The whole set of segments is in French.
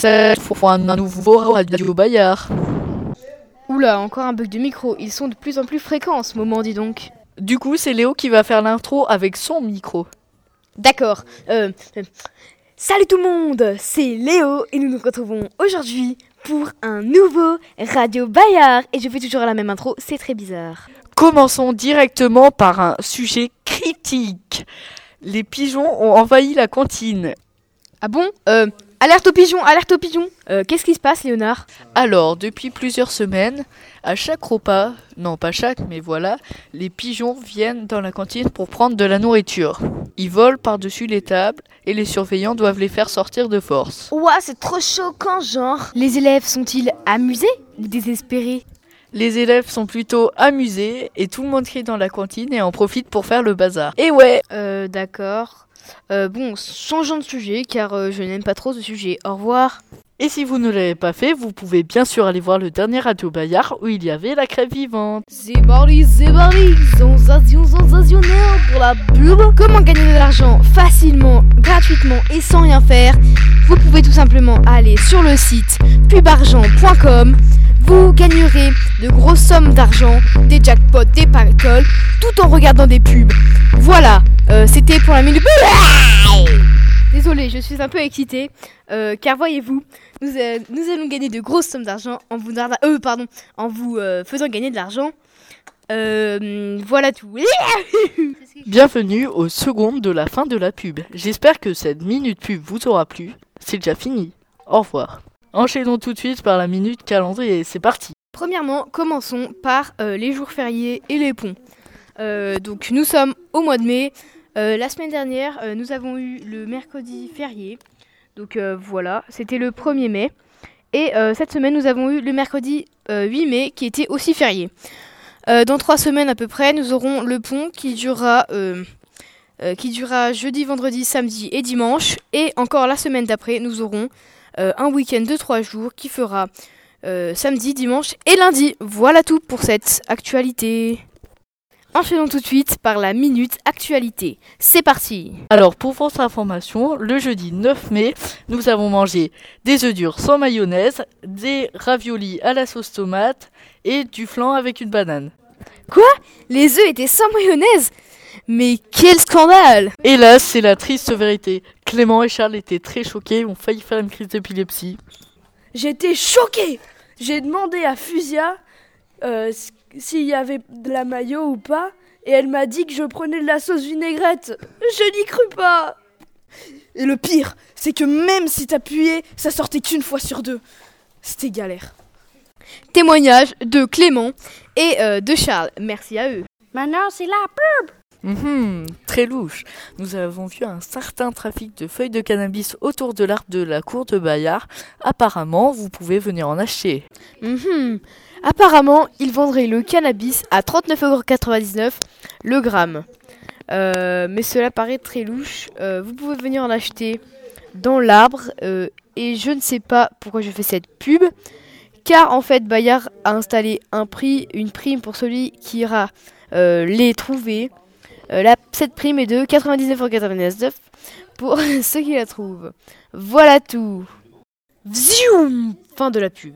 c'est pour un nouveau Radio Bayard. Oula, encore un bug de micro. Ils sont de plus en plus fréquents en ce moment, dis donc. Du coup, c'est Léo qui va faire l'intro avec son micro. D'accord. Euh, euh, salut tout le monde, c'est Léo et nous nous retrouvons aujourd'hui pour un nouveau Radio Bayard. Et je fais toujours la même intro, c'est très bizarre. Commençons directement par un sujet critique. Les pigeons ont envahi la cantine. Ah bon? Euh, Alerte aux pigeons, alerte aux pigeons Euh, Qu'est-ce qui se passe, Léonard? Alors, depuis plusieurs semaines, à chaque repas, non pas chaque, mais voilà, les pigeons viennent dans la cantine pour prendre de la nourriture. Ils volent par-dessus les tables et les surveillants doivent les faire sortir de force. Ouah, c'est trop choquant, genre Les élèves sont-ils amusés ou désespérés? Les élèves sont plutôt amusés et tout le monde crie dans la cantine et en profite pour faire le bazar. Et ouais, Euh, d'accord. Euh, bon, changeons de sujet, car euh, je n'aime pas trop ce sujet. Au revoir. et si vous ne l'avez pas fait, vous pouvez bien sûr aller voir le dernier Radio Bayard où il y avait la crève vivante. C'est parti, c'est parti Sensation sensationnelle pour la pub Comment gagner de l'argent facilement, gratuitement et sans rien faire? Vous pouvez tout simplement aller sur le site pubargent.com Vous gagnerez de grosses sommes d'argent, des jackpots, des paroles, tout en regardant des pubs. Voilà, euh, c'était pour la minute... Désolé, je suis un peu excitée, euh, car voyez-vous, nous, euh, nous allons gagner de grosses sommes d'argent en vous, faisant gagner de l'argent. Voilà tout. Bienvenue aux secondes de la fin de la pub. J'espère que cette minute pub vous aura plu. C'est déjà fini. Au revoir. Enchaînons tout de suite par la minute calendrier. C'est parti. Premièrement, commençons par euh, les jours fériés et les ponts. Euh, donc nous sommes au mois de mai. Euh, la semaine dernière, nous avons eu le mercredi férié. Donc voilà, c'était le 1er mai. Et cette semaine, nous avons eu le mercredi euh, 8 mai qui était aussi férié. Dans trois semaines à peu près, nous aurons le pont qui durera, qui durera jeudi, vendredi, samedi et dimanche. Et encore la semaine d'après, nous aurons un week-end de trois jours qui fera euh, samedi, dimanche et lundi. Voilà tout pour cette actualité. Enchaînons tout de suite par la minute actualité. C'est parti. Alors, pour votre information, le jeudi 9 mai, nous avons mangé des œufs durs sans mayonnaise, des raviolis à la sauce tomate et du flan avec une banane. Les œufs étaient sans mayonnaise? Mais quel scandale Hélas, c'est la triste vérité. Clément et Charles étaient très choqués, ont failli faire une crise d'épilepsie. J'étais choqué. J'ai demandé à Fusia euh, s'il y avait de la mayo ou pas, et elle m'a dit que je prenais de la sauce vinaigrette. Je n'y crus pas. Et le pire, c'est que même si t'appuyais, ça sortait qu'une fois sur deux. C'était galère. Témoignage de Clément et euh, de Charles. Merci à eux. Maintenant, c'est là. Mhm, très louche. Nous avons vu un certain trafic de feuilles de cannabis autour de l'arbre de la cour de Bayard. Apparemment, vous pouvez venir en acheter. Mhm. Apparemment, ils vendraient le cannabis à 39,99€ le gramme. Euh, mais cela paraît très louche. Euh, vous pouvez venir en acheter dans l'arbre. euh, et je ne sais pas pourquoi je fais cette pub. Car en fait, Bayard a installé un prix, une prime pour celui qui ira les trouver. Euh, la, cette prime est de 99,99€ pour ceux qui la trouvent. Voilà tout. Vzoom Fin de la pub.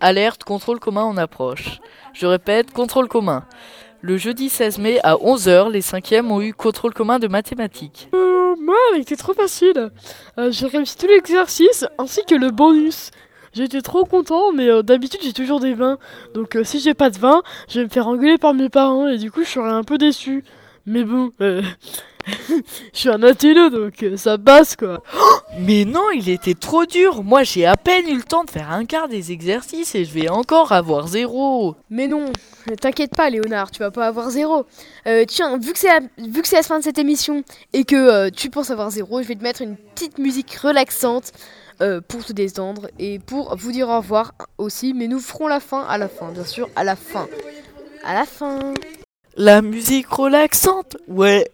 Alerte, contrôle commun en approche. Je répète, contrôle commun. Le jeudi 16 mai à 11h, les cinquièmes ont eu contrôle commun de mathématiques. Euh, moi, elle était trop facile. Euh, j'ai réussi tout l'exercice ainsi que le bonus. J'étais trop content, mais euh, d'habitude j'ai toujours des 20. Donc euh, si j'ai pas de 20, je vais me faire engueuler par mes parents et du coup je serai un peu déçu. Mais bon, euh, je suis un intello donc euh, ça passe quoi. Mais non, il était trop dur. Moi, j'ai à peine eu le temps de faire un quart des exercices et je vais encore avoir zéro. Mais non, t'inquiète pas Léonard, tu vas pas avoir zéro. Euh, tiens, vu que c'est la, vu que c'est la fin de cette émission et que euh, tu penses avoir zéro, je vais te mettre une petite musique relaxante euh, pour te détendre et pour vous dire au revoir aussi. Mais nous ferons la fin à la fin, bien sûr, à la fin. À la fin. La musique relaxante Ouais.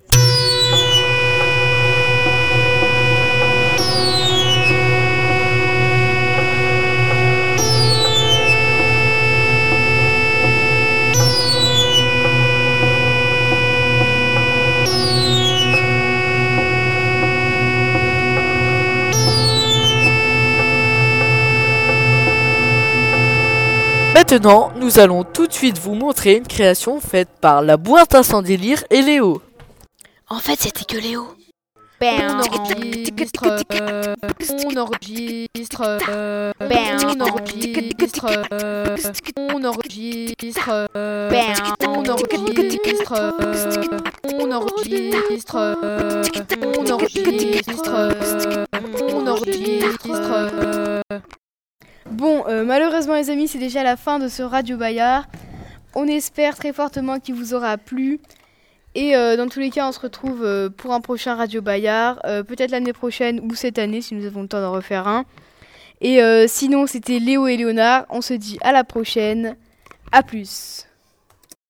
Maintenant, nous allons tout de suite vous montrer une création faite par la boîte à sans délire et Léo. En fait, c'était que Léo. On enregistre, euh, on enregistre, euh, on enregistre, euh, on enregistre, euh, on enregistre, euh, on enregistre, euh, on enregistre, euh, on enregistre. Bon, euh, malheureusement les amis, c'est déjà la fin de ce Radio Bayard. On espère très fortement qu'il vous aura plu. Et euh, dans tous les cas, on se retrouve euh, pour un prochain Radio Bayard, peut-être l'année prochaine ou cette année si nous avons le temps d'en refaire un. Et sinon, c'était Léo et Léonard. On se dit à la prochaine. À plus.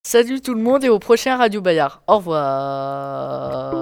Salut tout le monde et au prochain Radio Bayard. Au revoir.